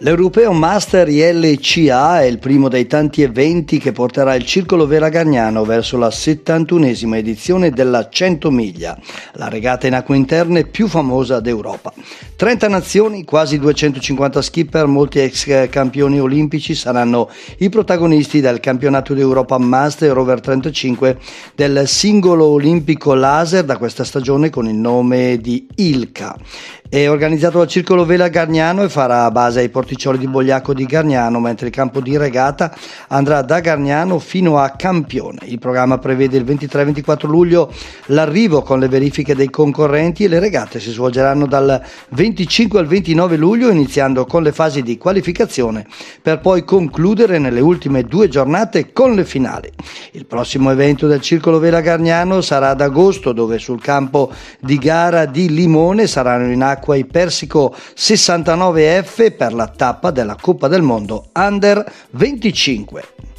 L'Europeo Master ILCA è il primo dei tanti eventi che porterà il Circolo Vela Gargnano verso la 71esima edizione della 100 miglia, la regata in acque interne più famosa d'Europa. 30 nazioni, quasi 250 skipper, molti ex campioni olimpici saranno i protagonisti del campionato d'Europa Master Over 35 del singolo olimpico laser da questa stagione con il nome di ILCA. È organizzato dal Circolo Vela Gargnano e farà base ai porticcioli di Bogliacco di Gargnano, mentre il campo di regata andrà da Gargnano fino a Campione. Il programma prevede il 23-24 luglio l'arrivo con le verifiche dei concorrenti e le regate si svolgeranno dal 25 al 29 luglio, iniziando con le fasi di qualificazione, per poi concludere nelle ultime due giornate con le finali. Il prossimo evento del Circolo Vela Gargnano sarà ad agosto, dove sul campo di gara di Limone saranno in acqua i Persico 69F per la tappa della Coppa del Mondo Under 25.